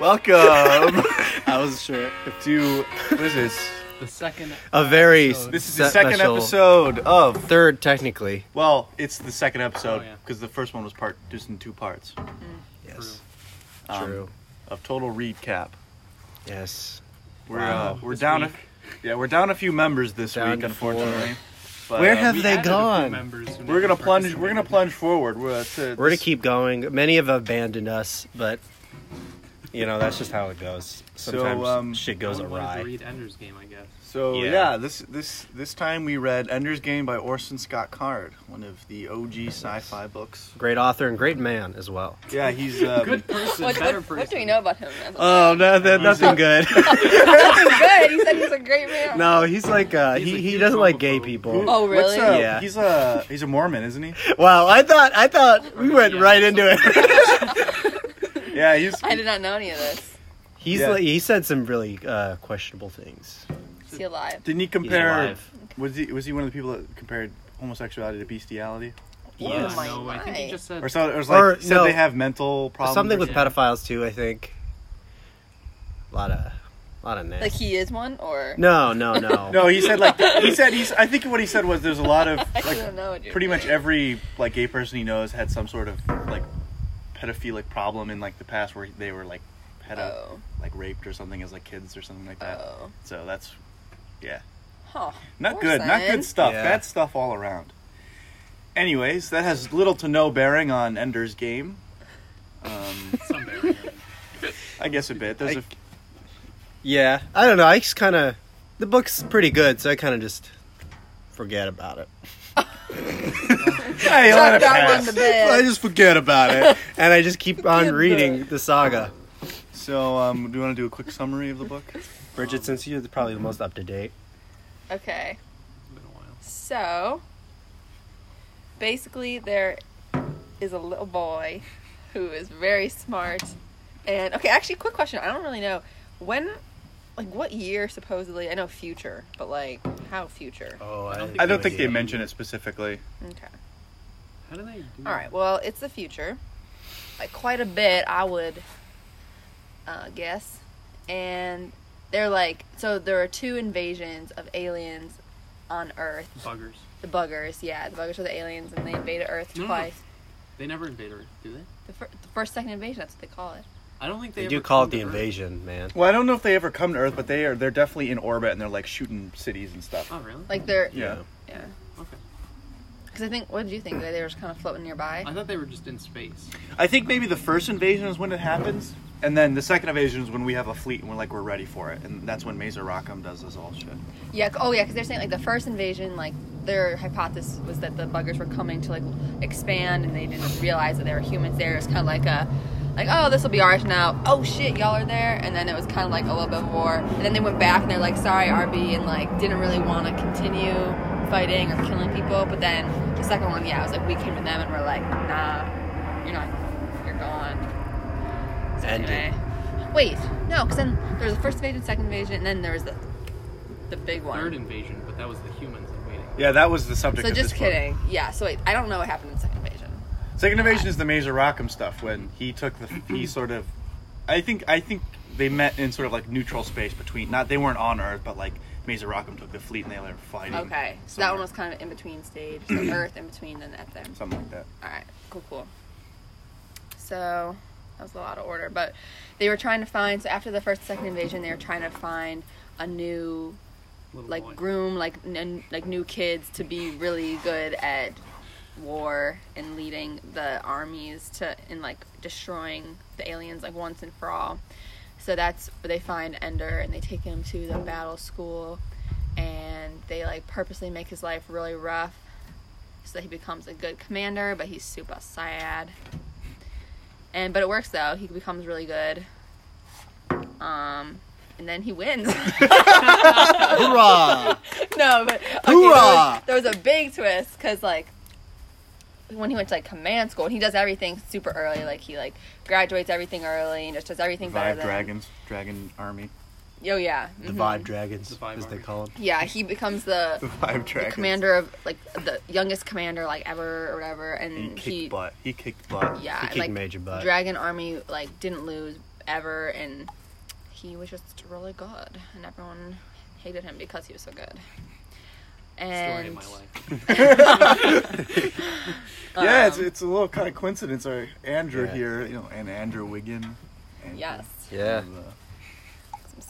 Welcome I was sure. to what is this? The second. A very episode. This is the second episode of. Third, technically. Well, it's the second episode Oh, yeah. because the first one was part just in two parts Yes. Um, True. of total recap. Yes. We're Wow, uh, we're this down. A, week. yeah, we're down a few members this Down week, to unfortunately. But, Where uh, have We they added a few gone? members who we're never gonna plunge? We're gonna participated. plunge forward. We're, uh, to, We're gonna keep going. Many have abandoned us, but you know that's just how it goes. Sometimes um, shit goes I wanted to awry. read Ender's Game, I guess. So Yeah. yeah. this this this time we read Ender's Game by Orson Scott Card, one of the OG sci-fi books. Great author and great man as well. Yeah, he's um, Good person, What, better what, person. what do we know about him? Oh no, that, nothing good. nothing good. He said he's a great man. no, he's like uh, He's he he doesn't like gay homophobe. people. Oh, What's, really? uh, Yeah. He's a he's a Mormon, isn't he? Well, I thought I thought we went Yeah, right into it. Yeah, he's. I did not know any of this. He's Yeah. like, he said some really uh, questionable things. Is he alive? Didn't he He's compare? alive. Was he was he one of the people that compared homosexuality to bestiality? Yes. Oh my no, I think he my. just said. Or so it was like Or, said no. they have mental problems. Something or with Yeah. pedophiles too. I think. A lot of, a lot of nasty. Like he is one, or No, no, no. No, he said like he said he's. I think what he said was there's a lot of I like don't know. What pretty much every like gay person he knows had some sort of like pedophilic problem in like the past where they were like had Oh, like raped or something as like kids or something like that. oh, So that's yeah, huh. not good, not good stuff. Yeah. Bad stuff all around. Anyways, that has little to no bearing on Ender's Game. Um, Some bearing. I guess a bit. There's I- a Yeah, I don't know. I just kind of the book's pretty good, so I kind of just forget about it. Hey, let it that one pass. to bed. I just forget about it, and I just keep on reading the saga. So, um, do you want to do a quick summary of the book? Bridget, since you're probably the most up to date. Okay. Been a while. So, basically, there is a little boy who is very smart. And, okay, actually, quick question. I don't really know. When, like, what year supposedly? I know future, but, like, how future? Oh, I don't I don't think they mention it specifically. Okay. How do they do All right, well, it's the future. Like, quite a bit, I would uh, guess. And they're like, so there are two invasions of aliens on Earth. Buggers. The buggers, yeah, the buggers are the aliens, and they invaded Earth No, no, twice. They never invade Earth, do they? The, fir- the first, second invasion, that's what they call it. I don't think they, They ever do call come it the to Earth. invasion, man. Well, I don't know if they ever come to Earth, but they are they're definitely in orbit and they're like shooting cities and stuff. Oh, really? Like they're, Yeah. yeah. Okay. Because I think, what did you think? That they were just kind of floating nearby? I thought they were just in space. I think maybe the first invasion is when it happens, and then the second invasion is when we have a fleet and we're like we're ready for it, and that's when Mazer Rackham does this all shit. Yeah. Oh, yeah. Because they're saying like the first invasion, like their hypothesis was that the buggers were coming to like expand, and they didn't realize that there were humans there. It's kind of like a, like oh this will be ours now. Oh shit, y'all are there, and then it was kind of like a little bit of war, and then they went back and they're like sorry RB, and like didn't really want to continue fighting or killing people. But then the second one, yeah, it was like we came to them and we're like nah, you're not, you're gone. So Ended. anyway, wait, no, because then there was the first invasion, second invasion, and then there was the the big one. Third invasion, but that was the humans invading. Yeah, that was the subject. So of just this book. kidding. Yeah. So wait, I don't know what happened in second invasion. Second invasion is the Mazer Rackham stuff when he took the he sort of, I think I think they met in sort of like neutral space between not they weren't on Earth but like Mazer Rackham took the fleet and they were fighting. Okay. So that one was kind of in between stage, so Earth in between, then at them. something like that. All right. Cool. Cool. So that was a lot of order, but they were trying to find. So after the first, second invasion, they were trying to find a new Little like boy. groom like n- like new kids to be really good at war and leading the armies to and like destroying the aliens like once and for all so that's where they find ender and they take him to the battle school and they like purposely make his life really rough so that he becomes a good commander but he's super sad and but it works though he becomes really good um and then he wins Hoorah! no, but okay, Hoorah! there, was, there was a big twist because like when he went to like command school, and he does everything super early. Like he like graduates everything early and just does everything better Five than. dragons, dragon army. Oh yeah. The mhm. Vibe Dragons, The Vibe as they call them. Yeah, he becomes the, The five the dragons. commander of like the youngest commander like ever or whatever, He and kicked he, butt. He kicked butt. yeah, He and, kicked like major butt. Dragon Army like didn't lose ever, and he was just really good, and everyone hated him because he was so good. Story And of my life. yeah, it's Um, it's a little kind of coincidence. Or Andrew Yeah. here, you know, and Andrew Wiggin. And yes, Yeah. some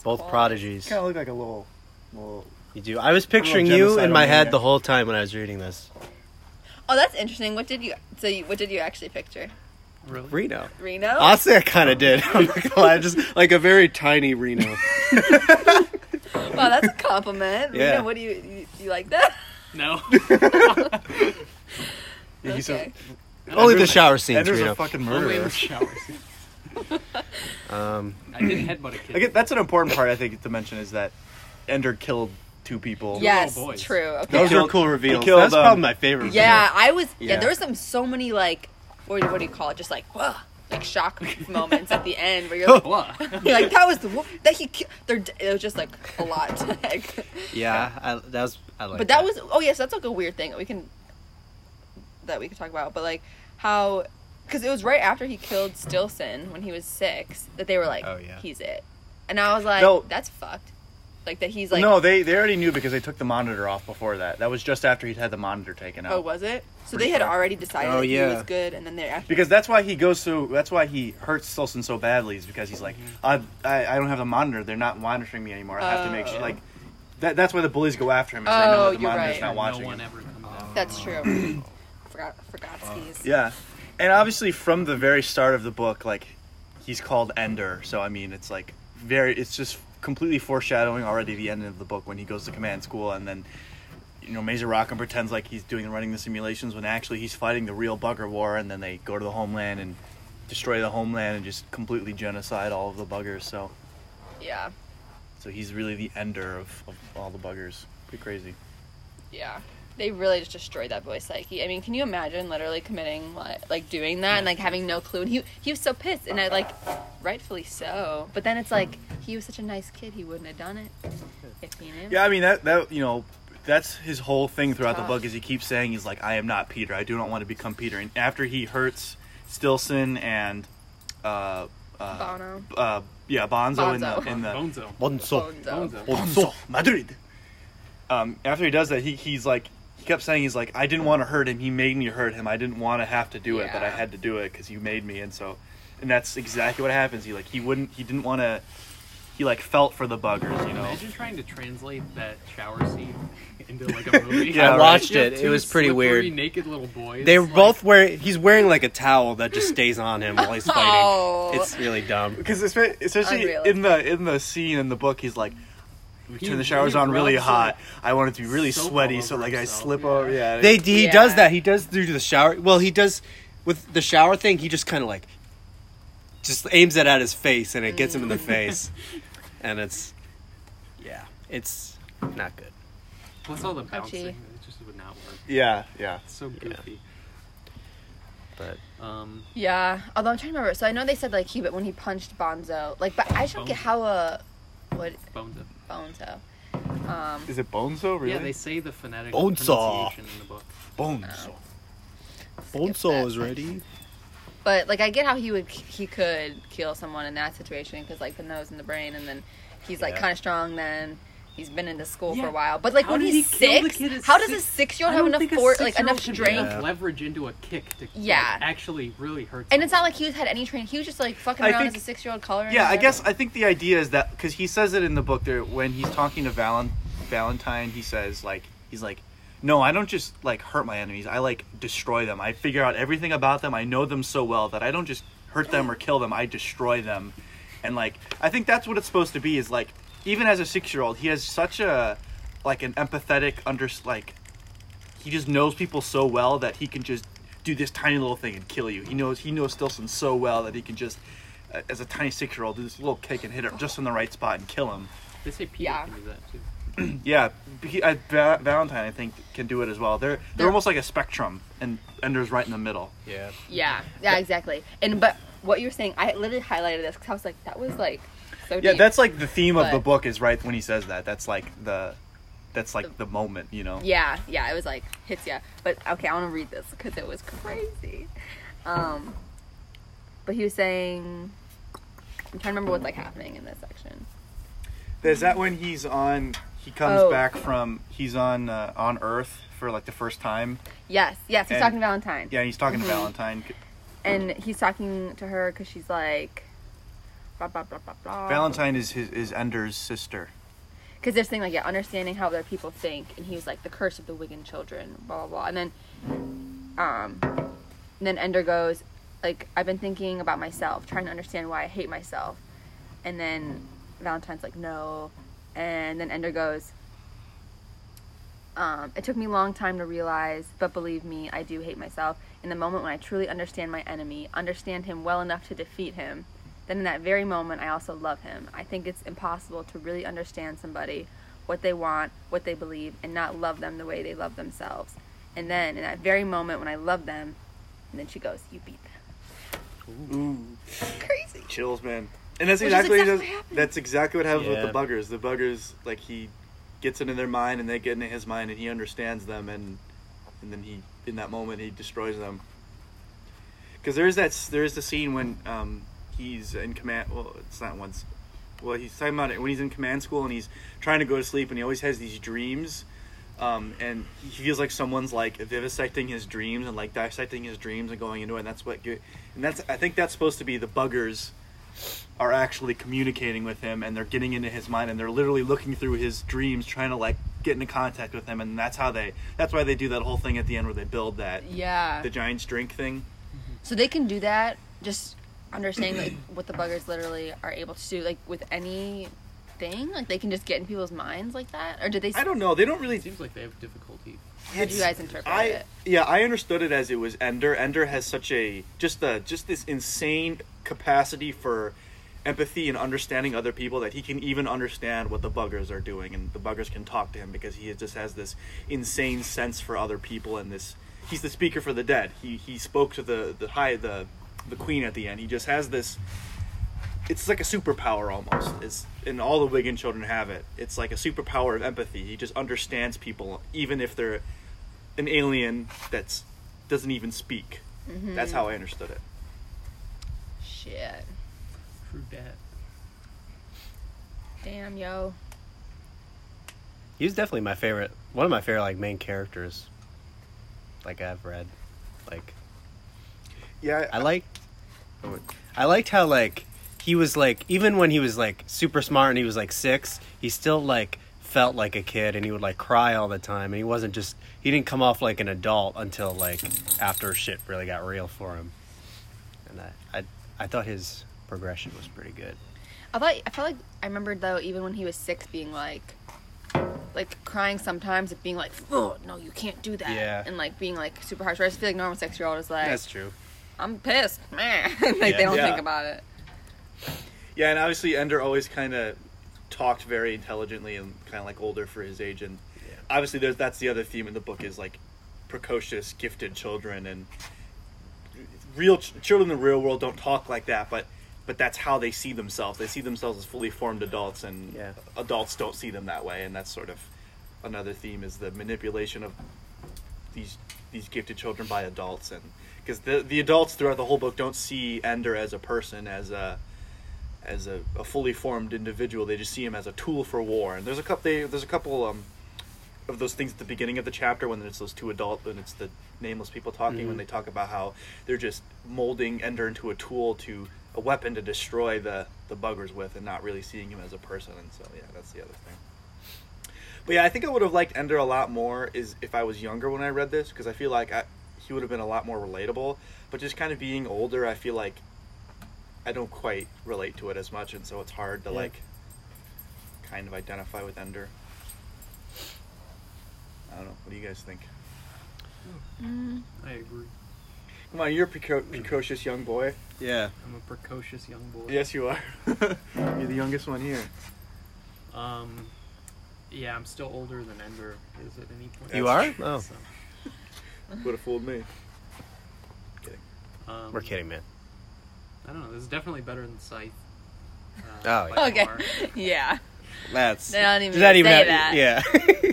Both squad. prodigies. Kind of look like a little, little. You do. I was picturing you in my head maniac. the whole time when I was reading this. Oh, that's interesting. What did you? So, you, what did you actually picture? Really? Reno. Reno. Honestly, I kind of did. I'm not gonna lie, just like a very tiny Reno. Wow, that's a compliment. Yeah. Reno, what do you, you you like that? No. Yeah, he's a- Okay. Only the shower scenes, Andrew's Reno. a fucking Only in murderer. the showers. Um, I did headbutt a kid. I get, that's an important part I think to mention is that Ender killed two people. Yes, little boys. true. Okay. those killed- were cool he reveals. killed, That's um, probably my favorite. Yeah, I was. Yeah, Yeah. there was some so many like, what, do- what do you call it? Just like, whoa, like shock moments at the end where you're like, Blah. you're like that was the wo- that he. ki- They're, it was just like a lot. like, Yeah, I, that was. I like. but that was oh yes, that's like a weird thing that we can that we could talk about. But like how because it was right after he killed Stilson when he was six that they were like, Oh, yeah. he's it, and I was like, No. that's fucked. Like that he's like, no, they they already knew because they took the monitor off before that. That was just after he'd had the monitor taken out. oh, was it? So they had sure. already decided Oh, that he was good, and then they actually Because that's why he goes through. That's why he hurts Stilson so badly. Is because he's like, mm-hmm. I, I, I don't have the monitor. They're not monitoring me anymore. I have to make sure. Oh. Like, that, that's why the bullies go after him. Is they Oh, know that the you're monitor's right. not no watching one him. ever comes out. That's true. forgot forgot skis. Yeah, and obviously from the very start of the book, like, he's called Ender. So I mean, it's like very. It's just completely foreshadowing already the end of the book when he goes to command school, and then. You know, Mazer Rackham pretends like he's doing running the simulations when actually he's fighting the real bugger war, and then they go to the homeland and destroy the homeland and just completely genocide all of the buggers. So, Yeah, so he's really the ender of, of all the buggers. Pretty crazy. yeah. They really just destroyed that boy's psyche. I mean, can you imagine literally committing like, like doing that and like having no clue? And he he was so pissed, and I like, rightfully so. But then it's like he was such a nice kid, he wouldn't have done it if he knew. Yeah, I mean that that you know that's his whole thing throughout the book is he keeps saying he's like I am not Peter. I do not want to become Peter. And after he hurts Stilson and uh uh, Bono. uh yeah Bonzo, in the in the Bonzo. Bonzo. Bonzo. Bonzo. Bonzo Madrid. Um, after he does that, he he's like he kept saying he's like I didn't want to hurt him. He made me hurt him. I didn't want to have to do it, but I had to do it because you made me. And so, and that's exactly what happens. He like he wouldn't he didn't want to. He like felt for the buggers, you know. Imagine trying to translate that shower scene into like a movie. Yeah, I right. watched You it. It was pretty weird. Naked little boys. They were like- both wearing. He's wearing like a towel that just stays on him while he's fighting. Oh. It's really dumb. Because especially Unreal. in the in the scene in the book, he's like, we He turn the showers on really hot. I want it to be really sweaty, so over like I slip yeah. over. Yeah, They he Yeah. does that. He does do the shower. Well, he does with the shower thing. He just kind of like just aims it at his face, and it gets him in the face, and it's yeah, it's not good. Plus all the Touchy. bouncing, it just would not work. yeah, yeah. It's so Yeah. goofy. But Um, Yeah, although I'm trying to remember. So I know they said like he, but when he punched Bonzo, like, but I just don't get how a what Bonzo. Bonzo. Um, Is it Bonzo? Really? Yeah, they say the phonetic Bonesaw. pronunciation in the book. Bonzo. Bonzo is ready. but like I get how he would he could kill someone in that situation because like the nose and the brain, and then he's like Yeah. kind of strong. Then he's been into school for a while. But like How when he's he kill the six, how does a six? six year I old have enough think a force, like enough strength? enough leverage into a kick to like, Yeah. actually really hurt. And it's not like he was had any training. He was just like fucking I around think- as a six year old coloring. Yeah, I and guess. I think the idea is that because he says it in the book there when he's talking to Valen- Valentine, he says like he's like, no, I don't just like hurt my enemies. I like destroy them. I figure out everything about them. I know them so well that I don't just hurt them or kill them. I destroy them, and like I think that's what it's supposed to be. Is like even as a six year old, he has such a like an empathetic under like he just knows people so well that he can just do this tiny little thing and kill you. He knows he knows Stilson so well that he can just, uh, as a tiny six year old, do this little kick and hit him just in the right spot and kill him. They say Peter Yeah. can do that too. Yeah, he, uh, Va- Valentine I think can do it as well. They're they're, They're- almost like a spectrum, and Ender's right in the middle. Yeah. Yeah, yeah, exactly. And but what you were saying, I literally highlighted this because I was like, that was like so. Yeah, deep. that's like the theme of the book is right when he says that. That's like the, that's like the moment, you know. Yeah, yeah, it was like hits ya. But okay, I want to read this because it was crazy. Um, but he was saying, I'm trying to remember what's like happening in this section. Is that when he's on? He comes Oh. back from. He's on uh, on Earth for like the first time. Yes, yes, he's And- talking to Valentine. Yeah, he's talking Mhm. to Valentine. And he's talking to her because she's like, blah, blah, blah, blah, blah. Valentine is his is Ender's sister. Because they're saying, like, yeah, understanding how other people think. And he was like, the curse of the Wiggin children, blah, blah, blah. And then, um, and then Ender goes, like, I've been thinking about myself, trying to understand why I hate myself. And then Valentine's like, no. And then Ender goes, um, it took me a long time to realize, but believe me, I do hate myself. In the moment when I truly understand my enemy, understand him well enough to defeat him, then in that very moment I also love him. I think it's impossible to really understand somebody, what they want, what they believe, and not love them the way they love themselves. And then in that very moment when I love them, and then she goes, You beat them. Ooh, Crazy. chills, man. And that's Which exactly, exactly what what does- that's exactly what happens Yeah. with the buggers. The buggers, like he gets into their mind, and they get into his mind, and he understands them, and and then he, in that moment, he destroys them. Because there's that there's the scene when um, he's in command. Well, it's not once. Well, he's talking about it when he's in command school and he's trying to go to sleep, and he always has these dreams. Um, and he feels like someone's like vivisecting his dreams and like dissecting his dreams and going into it. And that's what, and that's I think that's supposed to be the buggers are actually communicating with him and they're getting into his mind and they're literally looking through his dreams trying to like get into contact with him and that's how they that's why they do that whole thing at the end where they build that Yeah. the giant's drink thing So they can do that, just understanding like what the buggers literally are able to do, like with any thing. Like they can just get in people's minds like that, or did they? i don't know they don't really It seems like they have difficulty. How do you guys interpret I, it? yeah i understood it as it was ender ender has such a just the just this insane capacity for empathy and understanding other people that he can even understand what the buggers are doing and the buggers can talk to him because he just has this insane sense for other people and this he's the speaker for the dead he he spoke to the the high the the queen at the end he just has this it's like a superpower almost it's and all the Wiggin children have it it's like a superpower of empathy he just understands people even if they're an alien that's doesn't even speak mm-hmm. that's how i understood it Shit. True dat. Damn, yo. He was definitely my favorite. One of my favorite like main characters. Like I've read, like yeah I liked. I liked how like he was like even when he was like super smart and he was like six, he still like felt like a kid and he would like cry all the time and he wasn't just he didn't come off like an adult until like after shit really got real for him. And I I, I thought his progression was pretty good. I thought I felt like I remembered though, even when he was six, being like, like crying sometimes, and being like, "Oh no, you can't do that," Yeah. and like being like super harsh. Whereas I feel like normal six year old is like, That's true. "I'm pissed, man." like Yeah. they don't Yeah. think about it. yeah and obviously ender always kind of talked very intelligently and kind of like older for his age and Yeah. obviously there's that's the other theme in the book is like precocious gifted children and real ch- children in the real world don't talk like that but but that's how they see themselves they see themselves as fully formed adults and Yeah. adults don't see them that way and that's sort of another theme is the manipulation of these these gifted children by adults and because the the adults throughout the whole book don't see ender as a person as a as a, a fully formed individual. They just see him as a tool for war. And there's a couple they, there's a couple um of those things at the beginning of the chapter when it's those two adult and it's the nameless people talking when Mhm. they talk about how they're just molding ender into a tool to a weapon to destroy the the buggers with and not really seeing him as a person. And so yeah that's the other thing. But yeah i think i would have liked ender a lot more is if i was younger when i read this because i feel like I, he would have been a lot more relatable but just kind of being older i feel like i don't quite relate to it as much and so it's hard to Yeah. like kind of identify with ender i don't know what do you guys think Mm. I agree. come on you're a preco- precocious young boy Yeah. I'm a precocious young boy. yes you are you're the youngest one here Um, yeah, I'm still older than Ender is at any point. You That's are? Oh. So, would have fooled me kidding um, We're kidding, man. I don't know. This is definitely better than Scythe. Oh, Uh, yeah. Okay, far. yeah. That's They don't even does that say even have- that. Yeah.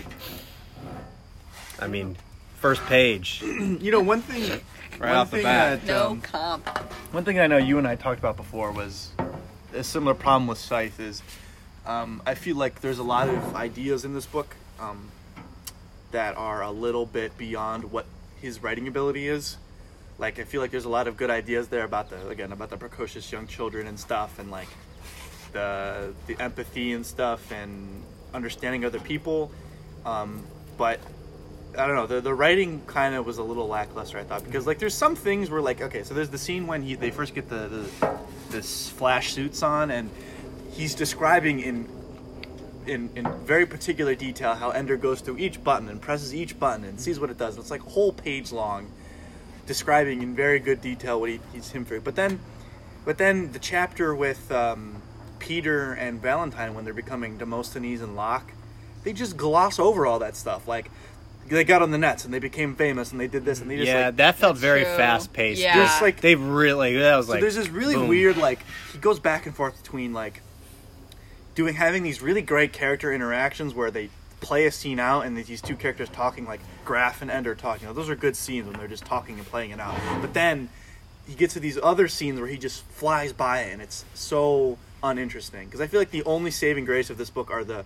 I mean, first page you know one thing right one off the bat. that, No um, comp. One thing I know you and I talked about before was a similar problem with Scythe is um, I feel like there's a lot of ideas in this book um, that are a little bit beyond what his writing ability is. Like I feel like there's a lot of good ideas there about the again about the precocious young children and stuff and like the the empathy and stuff and understanding other people. Um, but I don't know. The the writing kind of was a little lackluster. I thought because like there's some things where like okay, so there's the scene when he they first get the, the this flash suits on and he's describing in in in very particular detail how Ender goes through each button and presses each button and sees what it does. It's like a whole page long, describing in very good detail what he, he's him through. But then, but then the chapter with um, Peter and Valentine when they're becoming Demosthenes and Locke, they just gloss over all that stuff. Like they got on the nets and they became famous and they did this and they just yeah, like that felt very true. fast paced. Yeah. There's like They really that was so like there's this really boom. weird like he goes back and forth between like doing having these really great character interactions where they play a scene out and these two characters talking like Graff and Ender talking. Now, those are good scenes when they're just talking and playing it out. But then he gets to these other scenes where he just flies by it and it's so uninteresting because I feel like the only saving grace of this book are the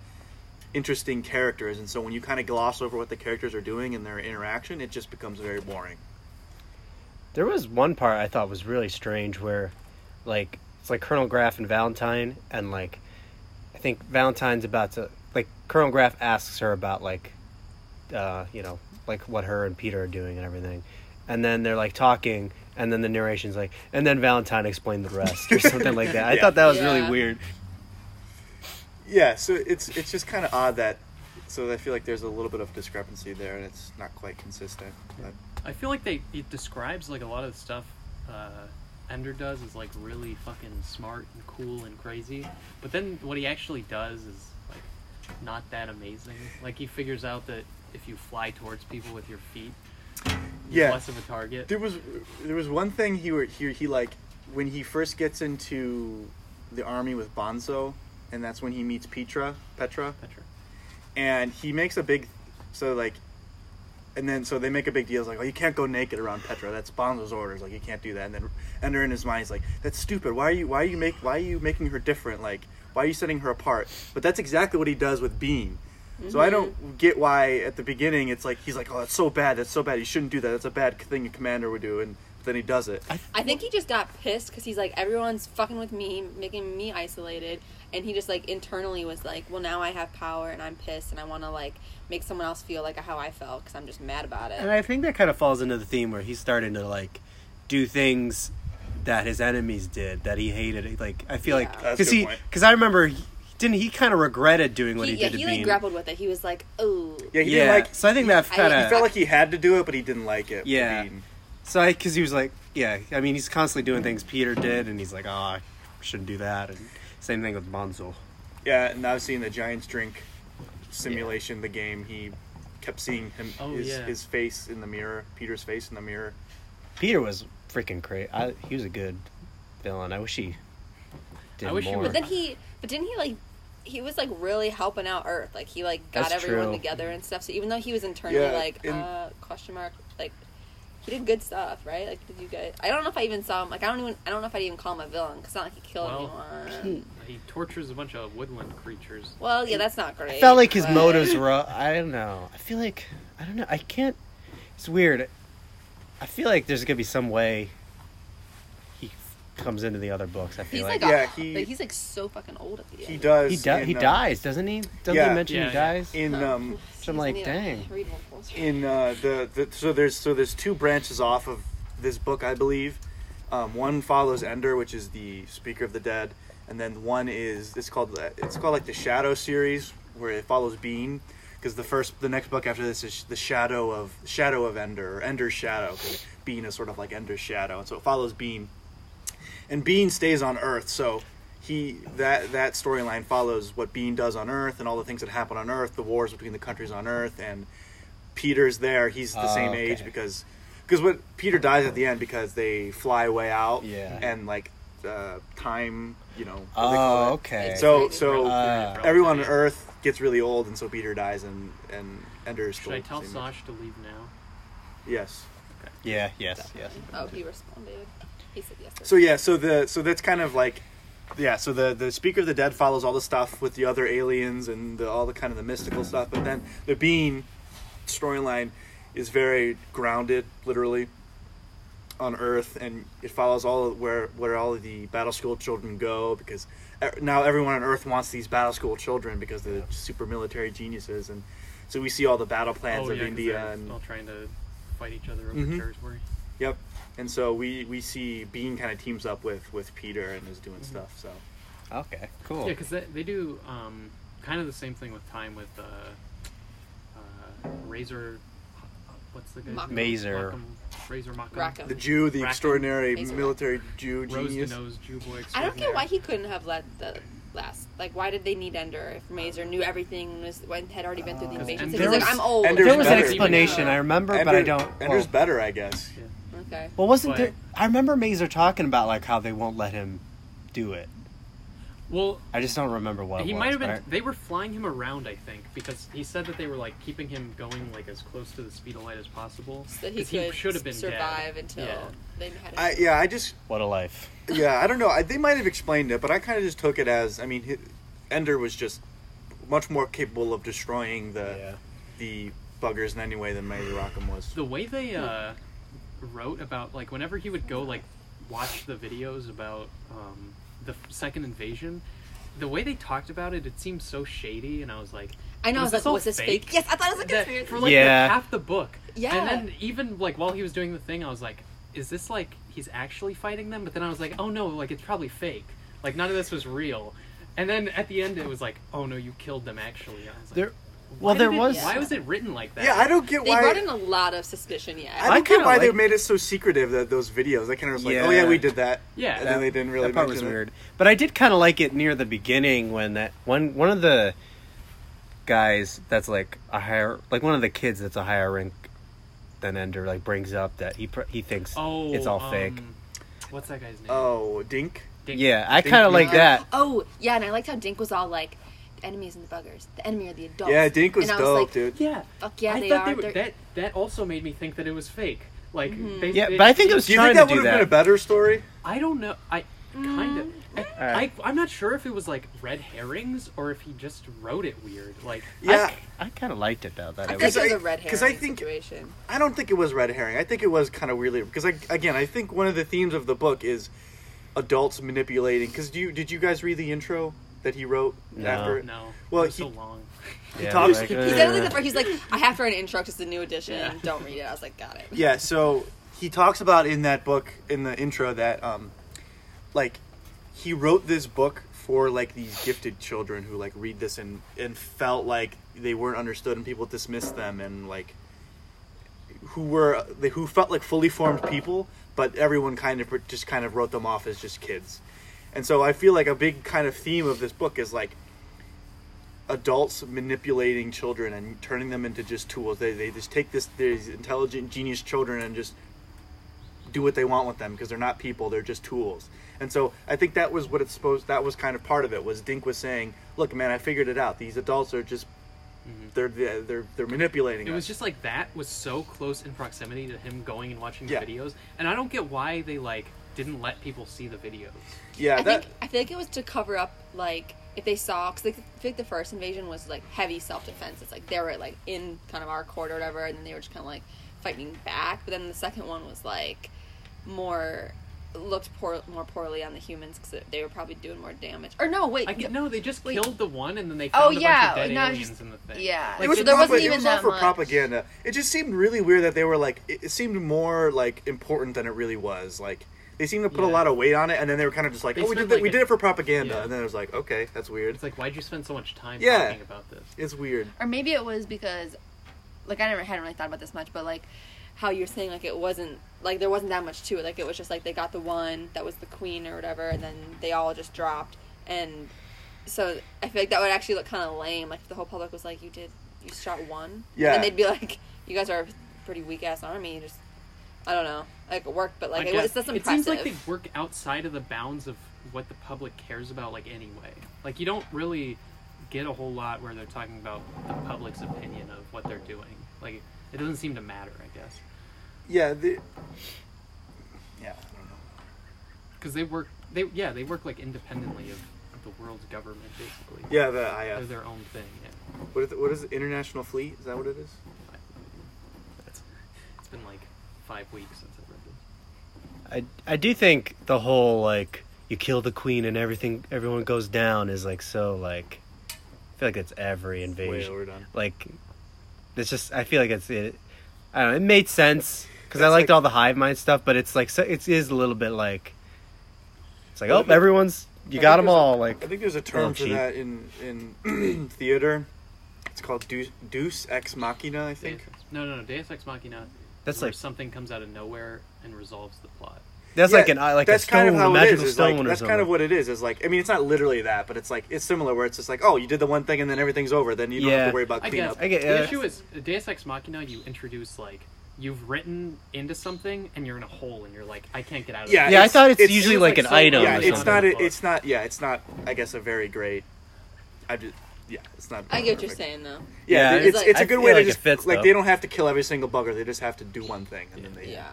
interesting characters and so when you kind of gloss over what the characters are doing and their interaction it just becomes very boring. There was one part I thought was really strange where, like, it's like Colonel Graff and Valentine, and like, I think Valentine's about to like Colonel Graff asks her about like, uh, you know, like what her and Peter are doing and everything, and then they're like talking, and then the narration's like, and then Valentine explained the rest or something like that. I Yeah. thought that was really weird. Yeah, so it's it's just kind of odd that so I feel like there's a little bit of discrepancy there and it's not quite consistent. But I feel like they it describes like a lot of the stuff uh, Ender does is like really fucking smart and cool and crazy, but then what he actually does is like not that amazing. Like he figures out that if you fly towards people with your feet, you're Yeah. less of a target. there was there was one thing he were he, he like when he first gets into the army with Bonzo and that's when he meets Petra Petra Petra. and he makes a big so like and then so they make a big deal. It's like oh you can't go naked around Petra. That's Bonzo's orders. Like you can't do that. And then Ender in his mind is like that's stupid. Why are you why are you make why are you making her different? Like why are you setting her apart? But that's exactly what he does with Bean. So I mm-hmm. don't get why at the beginning it's like he's like oh that's so bad. That's so bad. You shouldn't do that. That's a bad thing a commander would do. And then he does it I think he just got pissed because he's like, everyone's fucking with me, making me isolated, and he just like internally was like, well, now I have power and I'm pissed and I want to like make someone else feel like how I felt because I'm just mad about it. And. I think that kind of falls into the theme where he's starting to like do things that his enemies did that he hated. Like I feel like Yeah. That's a because he because I remember he, didn't he kind of regretted doing what he, He, yeah, did to he like Bean. grappled with it. He was like, oh, yeah he yeah, didn't like so I think that kind of he felt like he had to do it but he didn't like it Yeah. Bean. So I because he was like yeah I mean he's constantly doing things Peter did and he's like oh I shouldn't do that and same thing with Bonzo. Yeah, and I've seen the Giants drink simulation, the game. He kept seeing him Oh, his, yeah. his face in the mirror, Peter's face in the mirror. Peter was freaking crazy. I, he was a good villain. I wish he did I wish he more. was- but then he, but didn't he like? He was like really helping out Earth. Like he like got That's everyone true. together and stuff. So even though he was internally Yeah, like in- uh question mark like. He did good stuff, right? Like, did you guys? I don't know if I even saw him. Like, I don't even. I don't know if I'd even call him a villain because it's not like he killed Well, anyone. He tortures a bunch of woodland creatures. Well, yeah, that's not great. I felt like his but- motives were. I don't know. I feel like I don't know. I can't. It's weird. I feel like there's gonna be some way he comes into the other books. I feel He's like, like, Yeah, a, he- like, he's like so fucking old at the end. He does. he di- in, he uh, dies, doesn't he? Doesn't yeah. he mention Yeah, he dies? In um, So I'm like, Need to dang. read in uh, the, the so there's so there's two branches off of this book, I believe. Um, one follows Ender, which is the Speaker of the Dead, and then one is it's called it's called like the Shadow series, where it follows Bean. Because the first, the next book after this is the Shadow of Shadow of Ender, or Ender's Shadow. 'cause Bean is sort of like Ender's Shadow, and so it follows Bean. And Bean stays on Earth, so he that that storyline follows what Bean does on Earth and all the things that happen on Earth, the wars between the countries on Earth, and Peter's there. He's the Oh, same okay. age because because what Peter dies at the end because they fly way out. Yeah. And like uh, time, you know. what do they call Oh, it? okay. So so Uh, everyone on Earth gets really old, and so Peter dies, and and Ender is Should. I tell the age. Sash to leave now? Yes. yeah. Yes. Yes. Oh, he responded. He said yes. So yeah, so the so that's kind of like yeah, so the the Speaker of the Dead follows all the stuff with the other aliens and the, all the kind of the mystical stuff, but then the Bean storyline is very grounded, literally, on Earth, and it follows all of where where all of the battle school children go because now everyone on Earth wants these battle school children because they're super military geniuses, and so we see all the battle plans oh of yeah, 'cause India and all trying to fight each other over Mhm. territory. Yep. And so we we see Bean kind of teams up with with Peter and is doing Mm-hmm. stuff. So Okay, cool. Yeah, because they, they do um, kind of the same thing with time with uh, uh, Razor. What's the guy? Mazer. Razor Markham. Rackham. the Jew, the Rackham. extraordinary Hazel. military Jew genius. nose Jew boy. I don't get why he couldn't have led the last. Like, why did they need Ender if Mazer knew everything was had already been through the Uh, invasion? Ender So he's like, I'm old. Ender's there was an explanation. I remember, but I don't. Ender's well, better, I guess. Okay. well, wasn't But- there? I remember Mazer talking about like how they won't let him do it. Well, I just don't remember what he was. might have been. I- They were flying him around, I think, because he said that they were like keeping him going like as close to the speed of light as possible. So that he 'cause could should have been survive dead. until Yeah. they had. I yeah, I just what a life. yeah, I don't know. I, they might have explained it, but I kind of just took it as I mean, hi Ender was just much more capable of destroying the Yeah. the buggers in any way than Mazer Rackham was. The way they uh, wrote about like whenever he would go like watch the videos about um, the second invasion, the way they talked about it, it seemed so shady, and I was like, I know. I was like, all was this fake? Yes, I thought it was a That- conspiracy. for like Yeah. the, half the book. Yeah. And then even like while he was doing the thing, I was like, is this like he's actually fighting them? But then I was like, oh no, like it's probably fake. Like none of this was real. And then at the end, it was like, oh no, you killed them actually. I was like, There, why well, there it- was. Why was it written like that? Yeah, I don't get they why. brought in a lot of suspicion. Yeah. I don't I get kinda why they like- made it so secretive that those videos. They kind of was like, oh Yeah. yeah, we did that. Yeah. and then they didn't really that part was mention it. weird. But I did kind of like it near the beginning when that one one of the guys that's like a higher like one of the kids that's a higher rank than Ender like brings up that he pr- he thinks Oh, it's all um, fake. What's that guy's name? Oh, Dink. Dink- Yeah, I Think kind of we- like that. Oh yeah, and I liked how Dink was all like, the enemies and the buggers. The enemy are the adults. Yeah, Dink was and I dope, like, dude. Yeah. Fuck yeah, I they thought are. They were, that that also made me think that it was fake. Like, Mhm. they, Yeah, they- but I think it was Do you trying think that would have been a better story? I don't know. I kind of. I, Alright. I, I'm not sure if it was like red herrings or if he just wrote it weird. Like, Yeah, I kind of liked it though. That I it think was, it was I- a red 'cause herring I think- situation. I don't think it was red herring. I think it was kind of weirdly because I, again, I think one of the themes of the book is adults manipulating. Because do you did you guys read the intro that he wrote No. after? no. Well, it was he- so long. yeah, talks- like, he He uh, said it like the first. He's like, I have to write an intro 'cause it's a new edition. Yeah. Don't read it. I was like, got it. Yeah, so he talks about in that book in the intro that um like he wrote this book for like these gifted children who like read this and and felt like they weren't understood and people dismissed them and like who were they who felt like fully formed people but everyone kind of just kind of wrote them off as just kids. And so I feel like a big kind of theme of this book is like adults manipulating children and turning them into just tools. They, they just take this these intelligent genius children and just do what they want with them because they're not people; they're just tools. And so I think that was what it's supposed. That was kind of part of it. Was Dink was saying, "Look, man, I figured it out. These adults are just mm-hmm. they're they're they're manipulating It us." was just like that was so close in proximity to him going and watching Yeah. the videos, and I don't get why they like didn't let people see the videos. Yeah, I that think I feel like it was to cover up like if they saw because I think the first invasion was like heavy self defense. It's like they were like in kind of our court or whatever, and then they were just kind of like fighting back. But then the second one was like more looked poor more poorly on the humans because they were probably doing more damage. Or no, wait, I get, no, they just Wait. killed the one, and then they Oh, a yeah, bunch of dead no, aliens just- in the thing. yeah. Like, it was it- there propa- wasn't it even was all that for much. propaganda. It just seemed really weird that they were like. It, it seemed more like important than it really was. Like they seemed to put a lot of weight on it, and then they were kind of just like, They "Oh, we did spent, that. like, we did it for propaganda." Yeah. And then it was like, "Okay, that's weird. It's like, why'd you spend so much time Yeah. talking about this? It's weird." or maybe it was because like I never hadn't really thought about this much, but like how you're saying like it wasn't like there wasn't that much to it. Like it was just like they got the one that was the queen or whatever, and then they all just dropped. And so I feel like that would actually look kind of lame. Like if the whole public was like, "You did, you shot one," Yeah. and they'd be like, "You guys are a pretty weak ass army." Just I don't know, like it worked, but like I it guess- was just it seems like they work outside of the bounds of what the public cares about, like anyway. Like you don't really get a whole lot where they're talking about the public's opinion of what they're doing. Like it doesn't seem to matter, I guess, Yeah. The, yeah. I don't know. because they work they yeah they work like independently of the world's government basically. Yeah, the They're their own thing. Yeah. What is, it, what is it? International Fleet? Is that what it is? It's, it's been like five weeks since I. I I do think the whole like you kill the queen and everything everyone goes down is like so like I feel like it's every Way invasion. overdone. Like it's just I feel like it's it. I don't know. It made sense because I liked like- all the hive mind stuff, but it's like so, it is a little bit like it's like oh I think- everyone's you I got them all a- all I think there's a term for cheap. that in in theater. It's called Deus, Deus Ex Machina, I think. Deus no, no, no. Deus Ex Machina. that's where like something comes out of nowhere and resolves the plot. that's like an eye like that's a stone kind of how a magical is. is stone like, or that's something. kind of what it is. Is like I mean, it's not literally that, but it's like it's similar where it's just like, oh, you did the one thing and then everything's over. Then you don't have to worry about I cleanup. guess I get- the yeah. issue is Deus Ex Machina. You introduce like you've written into something and you're in a hole and you're like I can't get out of Yeah, this. yeah, I thought it's, it's- usually it was like, like an so item. yeah, it's not. something. It's not. Yeah, it's not. I guess a very great. I just. Yeah, it's not. I get what you're saying though. Yeah, Yeah, it's, it's it's, like- a I good way to like it just fits, like though. they don't have to kill every single bugger. They just have to do one thing, and then they. Yeah.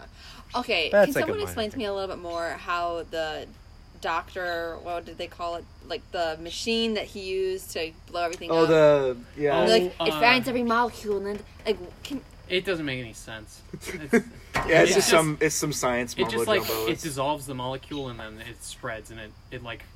Okay. That's can like someone explain to me a little bit more how the doctor, what did they call it? Like the machine that he used to blow everything out. Oh, up. the yeah. Oh, like it uh, finds every molecule and then like can It doesn't make any sense. It's, yeah, it's it's just just- some. It's some science it just like jumbo. it dissolves the molecule and then it spreads and it it like tur-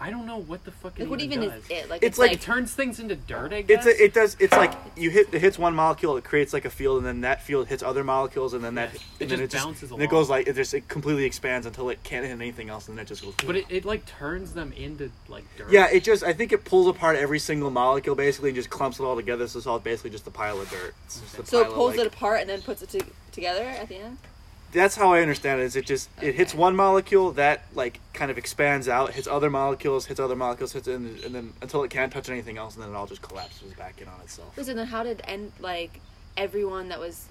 I don't know what the fuck it like what even even does. is it? Like It's it's, like- It turns things into dirt. I guess. It's a, it does. It's like you hit it hits one molecule, it creates like a field, and then that field hits other molecules, and then that Yeah. and It then just it bounces and it goes like it just it completely expands until it can't hit anything else, and then it just goes. but it, it like turns them into like dirt. yeah, it just I think it pulls apart every single molecule basically and just clumps it all together. So it's all basically just a pile of dirt. It's just a so it pile of, pulls like- it apart and then puts it to, together at the end. That's how I understand it. Is it just it hits one molecule that like kind of expands out, hits other molecules, hits other molecules, hits and, and then until it can't touch anything else, and then it all just collapses back in on itself. Listen, then how did end like everyone that was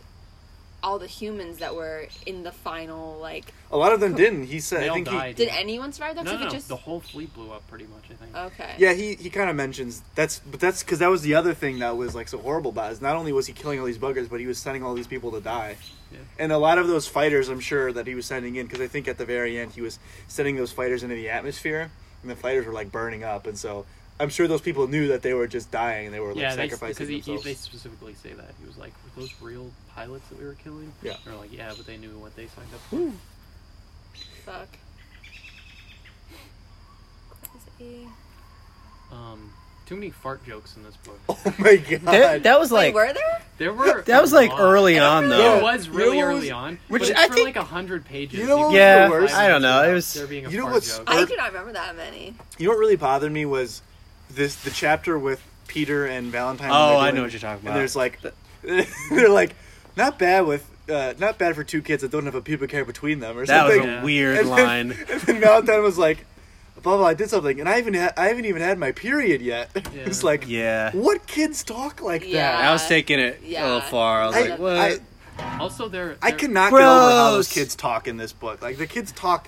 all the humans that were in the final like A lot of them didn't. He said. they I all think he, died. did anyone survive that? no, Except no, for no. just the whole fleet blew up pretty much. I think. okay. Yeah, he, he kind of mentions that's but that's because that was the other thing that was like so horrible about it. Is not only was he killing all these buggers, but he was sending all these people to die. Yeah. And a lot of those fighters, I'm sure that he was sending in because I think at the very end he was sending those fighters into the atmosphere, and the fighters were like burning up, and so I'm sure those people knew that they were just dying and they were like yeah, they, sacrificing because he, he, they specifically say that he was like, "Were those real pilots that we were killing?" Yeah. They're like, "Yeah, but they knew what they signed up for." Fuck. Crazy. Too many fart jokes in this book. oh my god! That, that was Wait, like were there? There were. that was like lot. early on though. Yeah. was You really know what early on, which but it's I for think- like a hundred pages. You know what was Yeah, the worst? I don't know. It was there being a You know fart what's- joke. I Or- do not remember that many. You know what really bothered me was this the chapter with Peter and Valentine. when Oh, they're I doing- know what you're talking about. And there's like, they're like, not bad with, uh, not bad for two kids that don't have a pubic hair between them or that was something. a Yeah. weird and line. And then Valentine was like, blah blah. I did something, and I haven't ha- I haven't even had my period yet. Yeah. it's like, Yeah, what kids talk like Yeah. that? I was taking it a little far. I was I, like, what? I, Also, there. I there- cannot get over how those kids talk in this book. Like the kids talk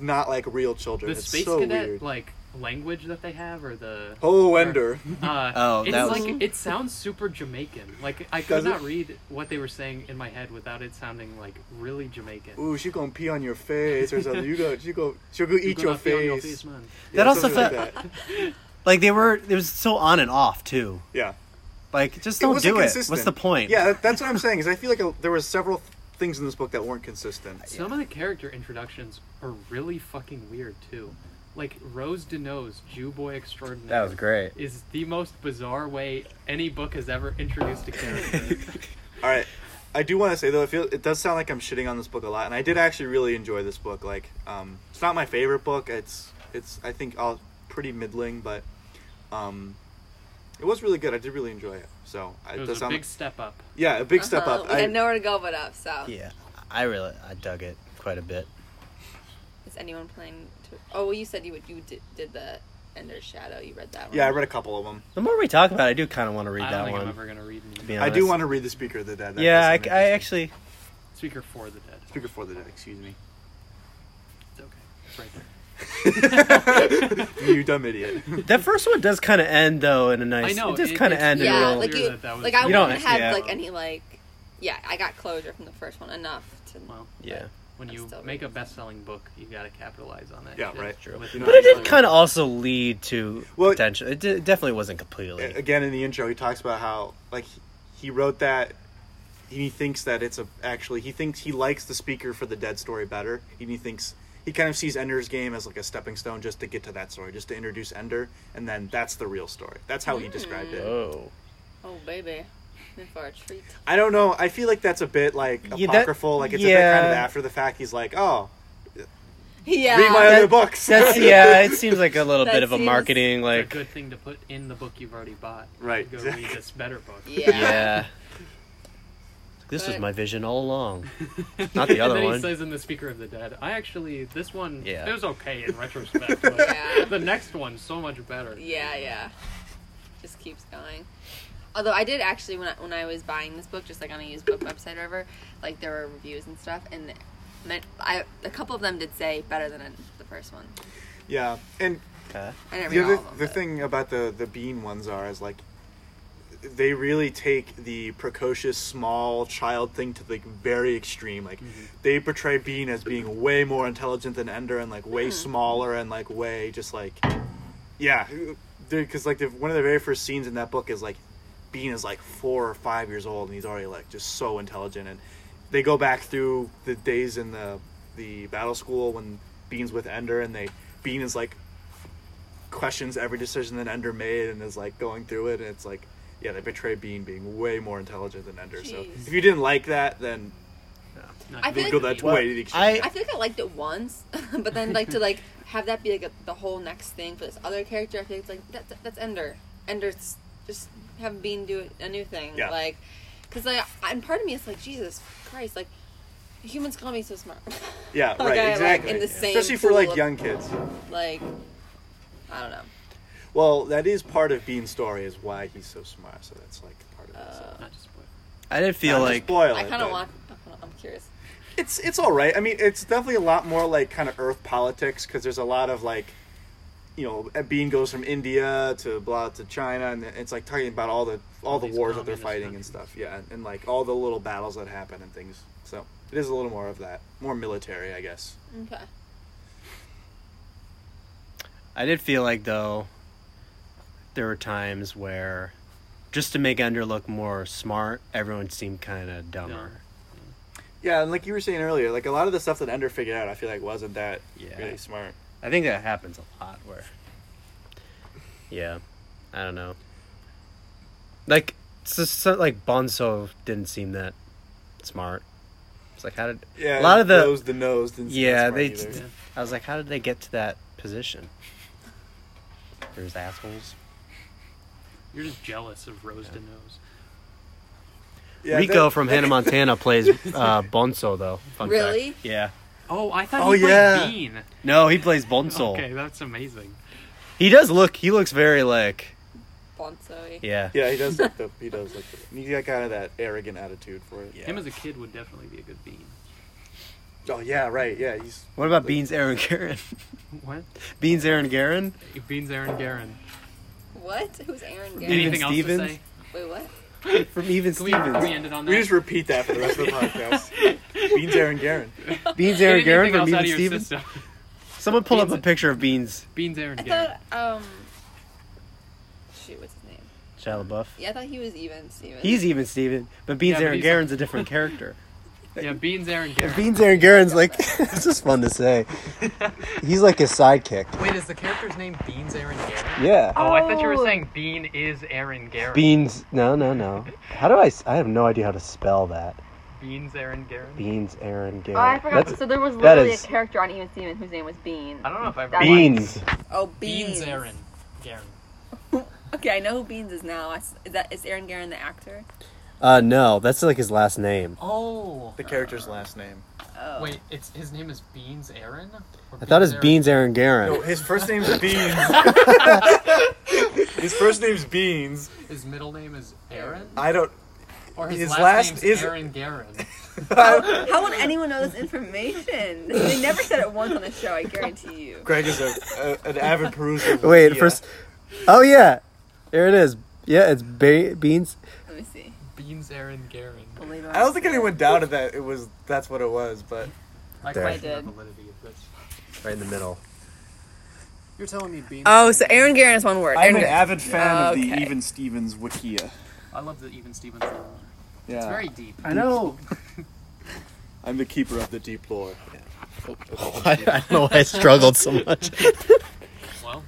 not like real children. the it's space so cadet weird. like language that they have, or the Oh, Ender. Uh, Oh, it's that was- like it sounds super Jamaican. Like I Does could it? not read what they were saying in my head without it sounding like really Jamaican. Ooh, she gonna pee on your face or something. You go, she go, she'll go eat gonna your pee on your face. face, man. That also something like felt- that. like they were. It was so on and off too. Yeah. Like just It don't wasn't do it. What's the point? Yeah, that's what I'm saying. Is I feel like a, there were several things in this book that weren't consistent. Some of the character introductions are really fucking weird too. Like Rose DeNose, Jew boy extraordinaire. that was great. Is the most bizarre way any book has ever introduced a character. All right, I do want to say though, I feel it does sound like I'm shitting on this book a lot, and I did actually really enjoy this book. Like, um, it's not my favorite book. It's it's I think all pretty middling, but um, it was really good. I did really enjoy it. So I, it does was a sound big step up. yeah, a big step Uh-huh. up. We I, had nowhere to go but up. So Yeah, I really I dug it quite a bit. is anyone planning to? Oh, well, you said you would. You did, did the Ender's Shadow. You read that one. yeah, I read a couple of them. The more we talk about, it, I do kind of want to read I don't that think I'm one. ever gonna read to any. be I do want to read the Speaker of the Dead. That yeah, does I, sound I interesting. actually. Speaker for the Dead. Speaker for the Dead. Excuse me. It's okay. It's right there. you dumb idiot. That first one does kind of end though in a nice. I know, It does it- kind of it's- end in a Yeah, real. like clear you, that that was- like I You don't- wouldn't have yeah. like any like. Yeah, I got closure from the first one enough to. Well, yeah. When when you still make a best-selling book, you got to capitalize on that. Yeah, shit right. True. with You know, But it did kind of also lead to Well- potential. It di- definitely wasn't completely. again in the intro he talks about how like he- he wrote that he thinks that it's a actually he thinks he likes the speaker for the dead story better and he thinks he kind of sees ender's game as like a stepping stone just to get to that story just to introduce ender and then that's the real story that's how he described it Oh. Oh baby, in for a treat. i don't know i feel like that's a bit like Yeah, that- apocryphal like it's a bit kind of yeah. after the fact he's like oh Yeah. read my That- other books That's yeah. It seems like a little That bit of a seems- marketing It's like a good thing to put in the book you've already bought. Right, Go exactly. read this better book. Yeah. yeah. This was But- my vision all along. Not the other and then one. he says in the Speaker of the Dead, I actually this one Yeah. it was okay in retrospect, but Yeah. the next one's so much better. Yeah, yeah. Just keeps going. Although I did actually when I, when I was buying this book, just like on a used book website or whatever, like there were reviews and stuff, and meant I a couple of them did say better than the first one. yeah and Okay. I didn't the read other all of them. the but- thing about the the bean ones are is like they really take the precocious small child thing to the very extreme like mm-hmm. they portray bean as being way more intelligent than ender and like way mm-hmm. smaller and like way just like yeah because like the, one of the very first scenes in that book is like bean is like four or five years old and he's already like just so intelligent and they go back through the days in the the battle school when bean's with ender and they bean is like questions every decision that Ender made and is like going through it and it's like yeah they betray Bean being way more intelligent than Ender so if you didn't like that then Not I good they feel go for that the- Well, way the. I- I feel like I liked it once, but then like to like have that be like a, the whole next thing for this other character. I feel it's like that, that's Ender. Ender's just have Bean do a new thing. Yeah. Like, because like, and part of me is like Jesus Christ, like humans call me so smart. yeah Like, right I, like, exactly in the Yeah. same especially for like of- young kids like, I don't know. well that is part of Bean's story is why he's so smart so that's like part of it so. Uh, Not to. I did feel Not to like spoil I kind of want. I'm curious. it's it's all right I mean it's definitely a lot more like kind of Earth politics because there's a lot of like you know uh, Bean goes from India to blah to China and it's like talking about all the all the wars that they're communist fighting and stuff yeah and, and like all the little battles that happen and things so it is a little more of that more military I guess Okay. I did feel like though there were times where just to make Ender look more smart, everyone seemed kind of dumber. yeah and like you were saying earlier like a lot of the stuff that Ender figured out I feel like wasn't that Yeah. really smart I think that happens a lot where Yeah. I don't know. Like so, so, like Bonzo didn't seem that smart. It's like how did yeah a lot of the nose the nose didn't seem Yeah, smart they either. Yeah. I was like how did they get to that position? There's assholes. You're just jealous of Rose de Nose. Yeah, Rico that- from Hannah Montana plays uh, Bonzo though. Fun fact. Really? Yeah. Oh, I thought Oh, he played yeah. Bean. No, he plays Bonzo. Okay, that's amazing. He does look. He looks very like. Bonzo. Yeah. yeah he does like the he does like the, he got kind of that arrogant attitude for it Yeah. Him as a kid would definitely be a good Bean. oh yeah right yeah he's What about Beans Aaron Garen? What? Beans Aaron Garen? Bean's Aaron Garen. What? Who's Aaron Even Gary? Anything else Stevens? to say? Wait, what? From Even Can we, can we Stevens. on that? We just repeat that for the rest of the podcast. Beans, Aaron, Garen. Beans Aaron Anything Garen from else out Even your Stevens. system? Someone pull up a Beans- picture of Beans Bean's Aaron I Garen. thought, um, shoot, what's his name? Shia LaBeouf. Yeah, I thought he was even Steven. He's Even Steven, but Beans Yeah, but Aaron he's- Garen's a different character. Yeah, Bean's Aaron Garen. Beans Aaron Garen's like it's just fun to say. He's like his sidekick. Wait, is the character's name Beans Aaron Garen? Yeah. Oh, I thought you were Oh. saying Bean is Aaron Garen. Beans. No, no, no. How do I? s- I have no idea how to spell that. Beans Aaron Garen. Beans Aaron Garen. Oh, I forgot. That's so there was that literally is- a character on Even Steven whose name was Bean. I don't know if I've That ever Beans. Oh, Beans Beans. Aaron Garen. Okay, I know who Beans is now. I s- Is that is Aaron Garen the actor? Uh, no, that's like his last name. Oh. The character's last name. Oh. Wait, it's his name is Beans Aaron. Or I thought it was Aaron- Beans Aaron Garen. No, his first name's Beans. his first name's Beans. His middle name is Aaron, I don't. or his, His last, last name's is- Aaron Garen. How would anyone know this information? They never said it once on the show. I guarantee you. Greg is a, a an avid peruser. Wait, Wikia. first. Oh yeah, there it is. Yeah, it's ba- Beans. Let me see. Beans Aaron Garen. Believe it or I don't think anyone doubted that it was that's what it was, but I There. question I the did. validity of this. Right in the middle. You're telling me beans. Oh, so Aaron Garen is one word. I'm Aaron an Garen. avid fan of the Okay. Even Stevens Wikia. I love the even Stevens. lore. Yeah. It's very deep. I know. I'm the keeper of the deep lore. I, I don't know why I struggled so much. Well,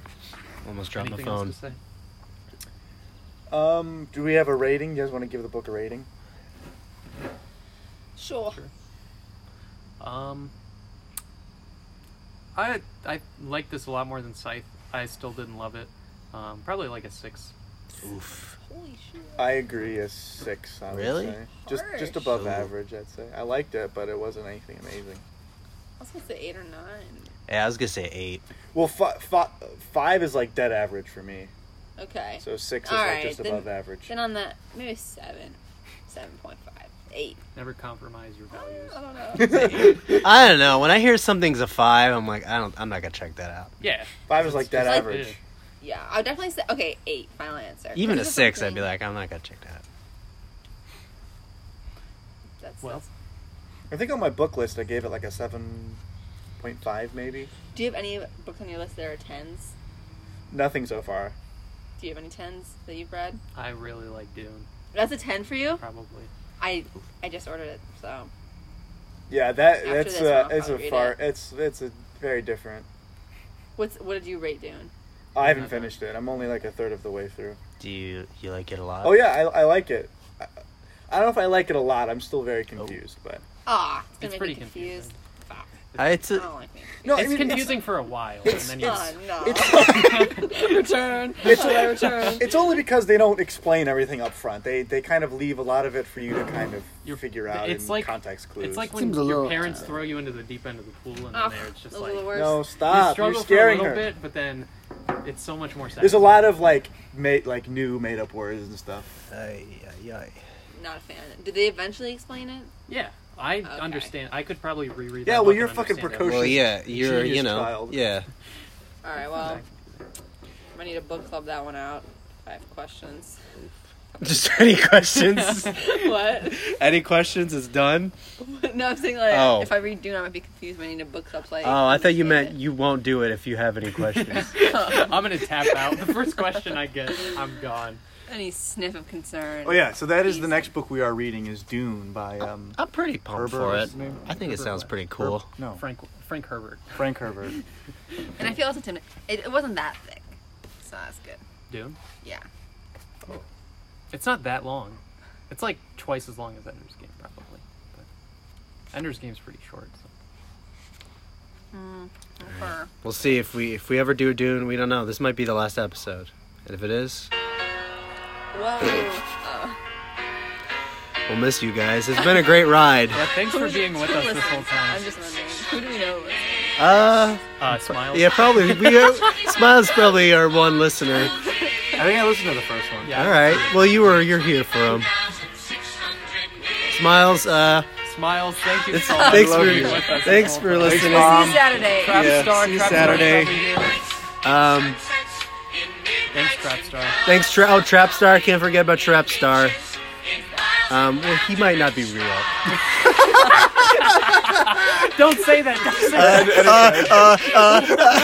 Almost dropped my anything phone. else to say? Um, do we have a rating? You guys want to give the book a rating? Sure. Um, I I like this a lot more than Scythe. I still didn't love it. Um, probably like a six. Oof. Holy shit. I agree. A six. I would Really? say. Just just above Ooh. average, I'd say. I liked it, but it wasn't anything amazing. I was gonna say eight or nine. Yeah, I was gonna say eight. Well, fi- fi- five is like dead average for me. Okay. So six is All like right, just then- above average. Then on that, maybe seven, seven point five, eight. Never compromise your values. I don't know. I don't know. When I hear something's a five, I'm like, I don't. I'm not gonna check that out. Yeah. Five is like dead like- average. yeah, I would definitely say okay, eight. Final answer. Even a Because of six, I'd something- be like, I'm not gonna check that. out. That's, Well. that's- I think on my book list I gave it like a seven point five, maybe. Do you have any books on your list that are tens? Nothing so far. Do you have any tens that you've read? I really like Dune. That's a ten for you. Probably. I I just ordered it, so Yeah, that After that's this, uh, I'll it's a probably read far. it. It's it's a very different. what's what did you rate Dune? I haven't finished it. I'm only like a third of the way through. Do you you like it a lot? Oh yeah, I, I like it. I, I don't know if I like it a lot. I'm still very confused, but Ah, it's gonna It's make pretty me confused. confusing. I, it's I a, don't like being no, I it's mean, confusing for a while, and it's- then you. Oh, no. It's return. It's- Will return. it's only because they don't explain everything up front. They they kind of leave a lot of it for you to kind of You're- figure out it's in like- context clues. It's like when Seems your little- parents throw you into the deep end of the pool, and ah, then Oh, they're just like are the worst. no, you stop! struggle You're for a scaring little her. bit, but then it's so much more. There's a lot of like made like new made up words and stuff. Ay, ay, ay. Not a fan. Did they eventually explain it? Yeah, I Okay. understand. I could probably reread. Yeah, that well, you're fucking understand it. precocious. Well, yeah, you're you know, child. yeah. All right. Well, I need a book club that one out. If I have questions. Just any questions? what? any questions is done. no, I'm saying like Oh. if I read Dune, I might be confused. But I need a book club. Like, Oh, I thought you meant it. you won't do it if you have any questions. I'm gonna tap out. The first question I get, I'm gone. Any sniff of concern. Oh yeah, so that is the Please. next book we are reading is Dune by um I'm pretty pumped Herbert, for what's it. his name? I think it Herbert sounds what? pretty cool. no Frank Frank Herbert. Frank Herbert. And I feel also timid. It, it wasn't that thick, so that's good. Dune. Yeah. Oh, It's not that long. It's like twice as long as Ender's Game, probably. But Ender's Game's pretty short. So. Mm, okay. We'll see if we if we ever do a Dune. We don't know. This might be the last episode, and if it is, Whoa. Uh, we'll miss you guys. It's been a great ride. Yeah, thanks for being with us this whole time. I'm just wondering, who do we know? Uh, Uh, Smiles. yeah, probably. We uh, Smiles probably our one listener. I think I listened to the first one. Yeah. All right. Well, you were you're here for him. Smiles. Uh, Smiles, thank you so much. thanks for you. With us thanks for listening. See Mom. you Saturday. Trap Yeah, Star, see you Trap Saturday. Star's. Um, Thanks, Trap Star. thanks, Tra- oh, Trapstar. Can't forget about Trapstar. Um, well, he might not be real. Don't say that. Don't say that. Uh, uh, uh,